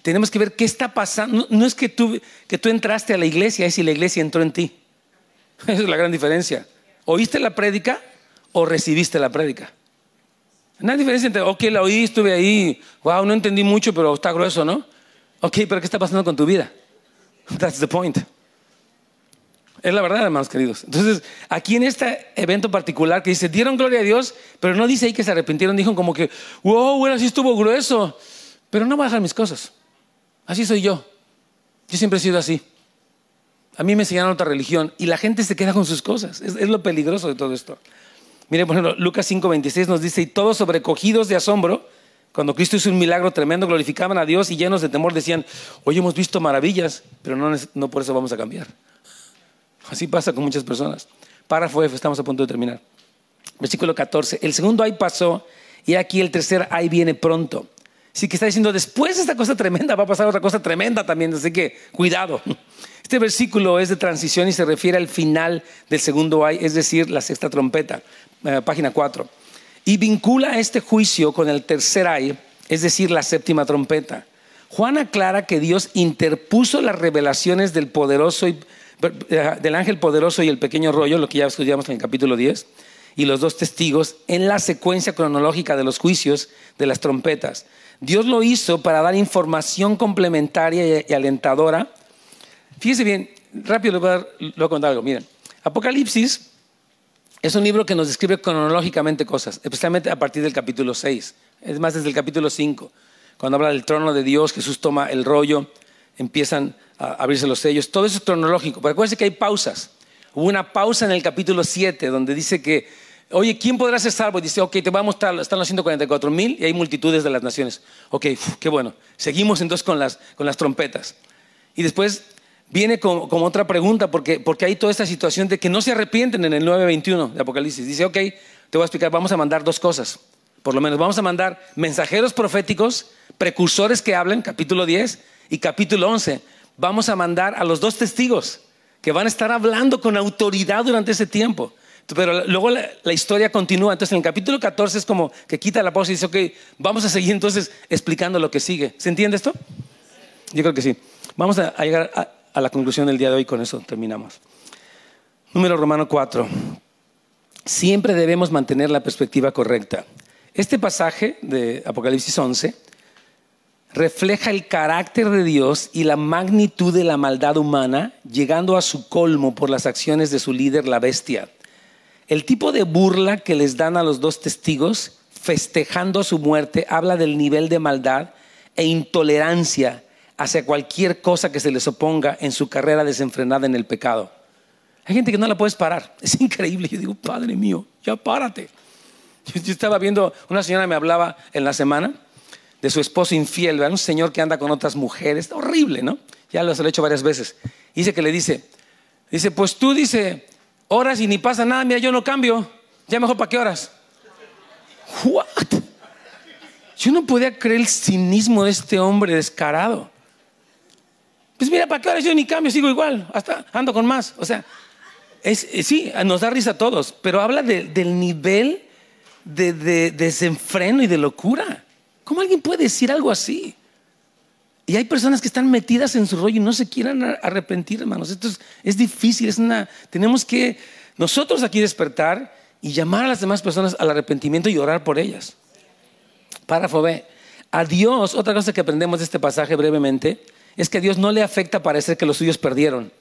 tenemos que ver qué está pasando. No, es que tú, que tú entraste a la iglesia, es si la iglesia entró en ti. <laughs> Esa es la gran diferencia. ¿Oíste la prédica o recibiste la prédica? No hay diferencia entre, ok, la oí, estuve ahí, wow, no entendí mucho, pero está grueso, ¿no? Ok, pero ¿qué está pasando con tu vida? <laughs> That's the point. Es la verdad, hermanos queridos. Entonces, aquí en este evento particular que dice, dieron gloria a Dios, pero no dice ahí que se arrepintieron, dijo como que, wow, bueno, sí estuvo grueso, pero no voy a dejar mis cosas. Así soy yo. Yo siempre he sido así. A mí me enseñaron otra religión y la gente se queda con sus cosas. Es, lo peligroso de todo esto. Mire, por ejemplo, Lucas 5:26 nos dice, y todos sobrecogidos de asombro, cuando Cristo hizo un milagro tremendo, glorificaban a Dios y llenos de temor decían, hoy hemos visto maravillas, pero no, no por eso vamos a cambiar. Así pasa con muchas personas. Párrafo F, estamos a punto de terminar. Versículo 14, el segundo ay pasó y aquí el tercer ay viene pronto. Sí que está diciendo, después de esta cosa tremenda va a pasar otra cosa tremenda también, así que cuidado. <laughs> Este versículo es de transición y se refiere al final del segundo ay, es decir, la sexta trompeta, eh, página 4. Y vincula este juicio con el tercer ay, es decir, la séptima trompeta. Juan aclara que Dios interpuso las revelaciones del poderoso y, eh, del ángel poderoso y el pequeño rollo, lo que ya estudiamos en el capítulo 10, y los dos testigos en la secuencia cronológica de los juicios de las trompetas. Dios lo hizo para dar información complementaria y alentadora. Fíjese bien, rápido le voy a, contar algo. Miren, Apocalipsis es un libro que nos describe cronológicamente cosas, especialmente a partir del capítulo 6. Es más, desde el capítulo 5, cuando habla del trono de Dios, Jesús toma el rollo, empiezan a abrirse los sellos. Todo eso es cronológico. Pero acuérdense que hay pausas. Hubo una pausa en el capítulo 7 donde dice que Oye, ¿quién podrá ser salvo? Y dice, ok, te vamos a mostrar, están los 144 mil y hay multitudes de las naciones. Ok, qué bueno. Seguimos entonces con las, con las trompetas. Y después viene como, otra pregunta, porque, porque hay toda esta situación de que no se arrepienten en el 9.21 de Apocalipsis. Dice, ok, te voy a explicar, vamos a mandar dos cosas. Por lo menos vamos a mandar mensajeros proféticos, precursores que hablen, capítulo 10 y capítulo 11. Vamos a mandar a los dos testigos que van a estar hablando con autoridad durante ese tiempo. Pero luego la, historia continúa. Entonces, en el capítulo 14 es como que quita la pausa y dice, ok, vamos a seguir entonces explicando lo que sigue. ¿Se entiende esto? Yo creo que sí. Vamos a, llegar a, a, la conclusión del día de hoy. Con eso terminamos. Número romano 4. Siempre debemos mantener la perspectiva correcta. Este pasaje de Apocalipsis 11 refleja el carácter de Dios y la magnitud de la maldad humana, llegando a su colmo por las acciones de su líder, la bestia. El tipo de burla que les dan a los dos testigos, festejando su muerte, habla del nivel de maldad e intolerancia hacia cualquier cosa que se les oponga en su carrera desenfrenada en el pecado. Hay gente que no la puedes parar. <laughs> Es increíble. Yo digo, Padre mío, ya párate. <laughs> Yo, estaba viendo, una señora me hablaba en la semana de su esposo infiel, un señor que anda con otras mujeres, horrible, ¿no? Ya lo, he hecho varias veces. Dice que le dice, dice, pues tú dice, horas y ni pasa nada, mira, yo no cambio, ya mejor para qué horas. <laughs> What? Yo no podía creer el cinismo de este hombre descarado. Pues mira, ¿para qué horas yo ni cambio? Sigo igual, hasta ando con más. O sea, es, eh, sí, nos da risa a todos, pero habla del nivel de, de desenfreno y de locura. ¿Cómo alguien puede decir algo así? Y hay personas que están metidas en su rollo y no se quieran arrepentir, hermanos. Esto es, difícil, es una, tenemos que nosotros aquí despertar y llamar a las demás personas al arrepentimiento y orar por ellas. Párrafo B. A Dios, otra cosa que aprendemos de este pasaje brevemente, es que a Dios no le afecta parecer que los suyos perdieron,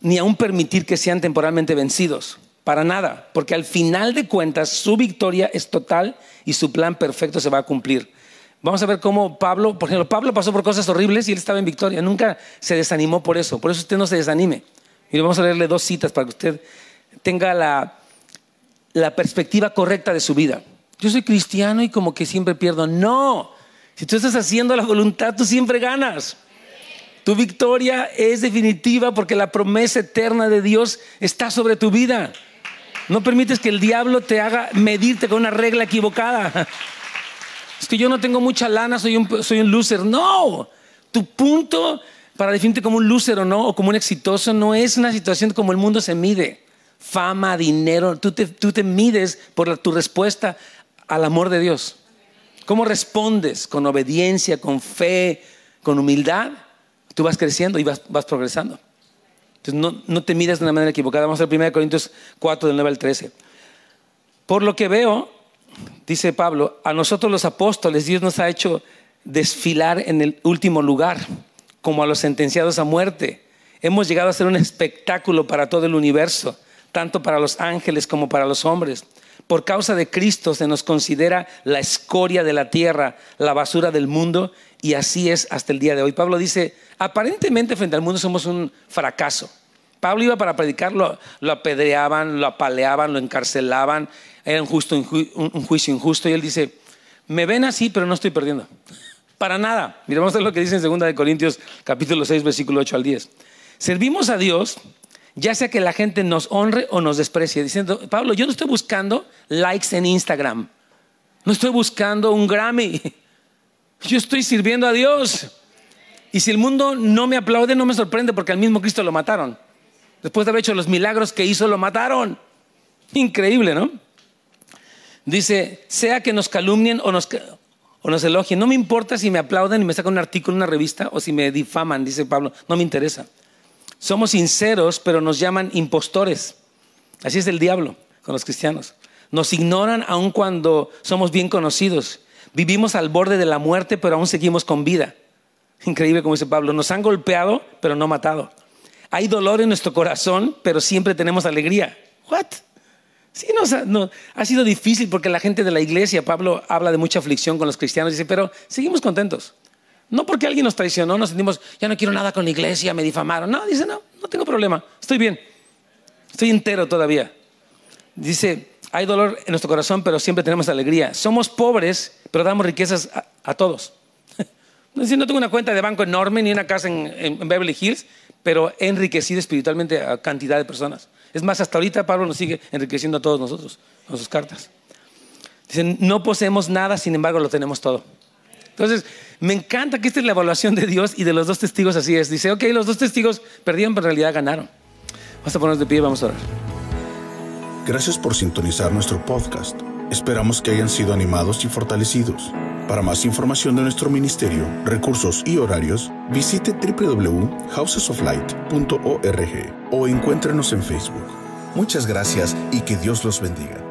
ni aún permitir que sean temporalmente vencidos. Para nada, porque al final de cuentas su victoria es total y su plan perfecto se va a cumplir. Vamos a ver cómo Pablo, por ejemplo, Pablo pasó por cosas horribles y él estaba en victoria, nunca se desanimó por eso, por eso usted no se desanime. Y vamos a leerle dos citas para que usted tenga la, la perspectiva correcta de su vida. Yo soy cristiano y como que siempre pierdo. No, si tú estás haciendo la voluntad, tú siempre ganas. Tu victoria es definitiva porque la promesa eterna de Dios está sobre tu vida. No permites que el diablo te haga medirte con una regla equivocada. Es que yo no tengo mucha lana, soy un, soy un loser. No, tu punto para definirte como un loser o no, o como un exitoso, no es una situación como el mundo se mide. Fama, dinero, tú te, tú te mides por tu respuesta al amor de Dios. ¿Cómo respondes? Con obediencia, con fe, con humildad. Tú vas creciendo y vas, vas progresando. Entonces no, te miras de una manera equivocada. Vamos a ver 1 Corintios 4, del 9 al 13. Por lo que veo, dice Pablo, a nosotros los apóstoles Dios nos ha hecho desfilar en el último lugar, como a los sentenciados a muerte. Hemos llegado a ser un espectáculo para todo el universo, tanto para los ángeles como para los hombres. Por causa de Cristo se nos considera la escoria de la tierra, la basura del mundo, y así es hasta el día de hoy. Pablo dice, aparentemente frente al mundo somos un fracaso. Pablo iba para predicar, lo, apedreaban, lo apaleaban, lo encarcelaban, era un, juicio injusto, y él dice, me ven así, pero no estoy perdiendo. Para nada. Miremos lo que dice en 2 Corintios capítulo 6, versículo 8 al 10. Servimos a Dios ya sea que la gente nos honre o nos desprecie, diciendo, Pablo, yo no estoy buscando likes en Instagram, no estoy buscando un Grammy, yo estoy sirviendo a Dios. Y si el mundo no me aplaude, no me sorprende porque al mismo Cristo lo mataron. Después de haber hecho los milagros que hizo, lo mataron. Increíble, ¿no? Dice, sea que nos calumnien o nos, elogien, no me importa si me aplauden y me sacan un artículo en una revista o si me difaman, dice Pablo, no me interesa. Somos sinceros, pero nos llaman impostores. Así es el diablo con los cristianos. Nos ignoran aun cuando somos bien conocidos. Vivimos al borde de la muerte, pero aún seguimos con vida. Increíble como dice Pablo. Nos han golpeado, pero no matado. Hay dolor en nuestro corazón, pero siempre tenemos alegría. ¿What? Sí, no, ha sido difícil porque la gente de la iglesia, Pablo habla de mucha aflicción con los cristianos, dice, pero seguimos contentos. No porque alguien nos traicionó, nos sentimos, ya no quiero nada con la iglesia, me difamaron. No, dice, no, no tengo problema, estoy bien, estoy entero todavía. Dice, hay dolor en nuestro corazón, pero siempre tenemos alegría. Somos pobres, pero damos riquezas a, todos. <laughs> No, no tengo una cuenta de banco enorme ni una casa en, Beverly Hills, pero he enriquecido espiritualmente a cantidad de personas. Es más, hasta ahorita Pablo nos sigue enriqueciendo a todos nosotros con sus cartas. Dicen, no poseemos nada, sin embargo lo tenemos todo. Entonces, me encanta que esta es la evaluación de Dios y de los dos testigos así es. Dice, ok, los dos testigos perdieron, pero en realidad ganaron. Vamos a ponernos de pie y vamos a orar. Gracias por sintonizar nuestro podcast. Esperamos que hayan sido animados y fortalecidos. Para más información de nuestro ministerio, recursos y horarios, visite www.housesoflight.org o encuéntrenos en Facebook. Muchas gracias y que Dios los bendiga.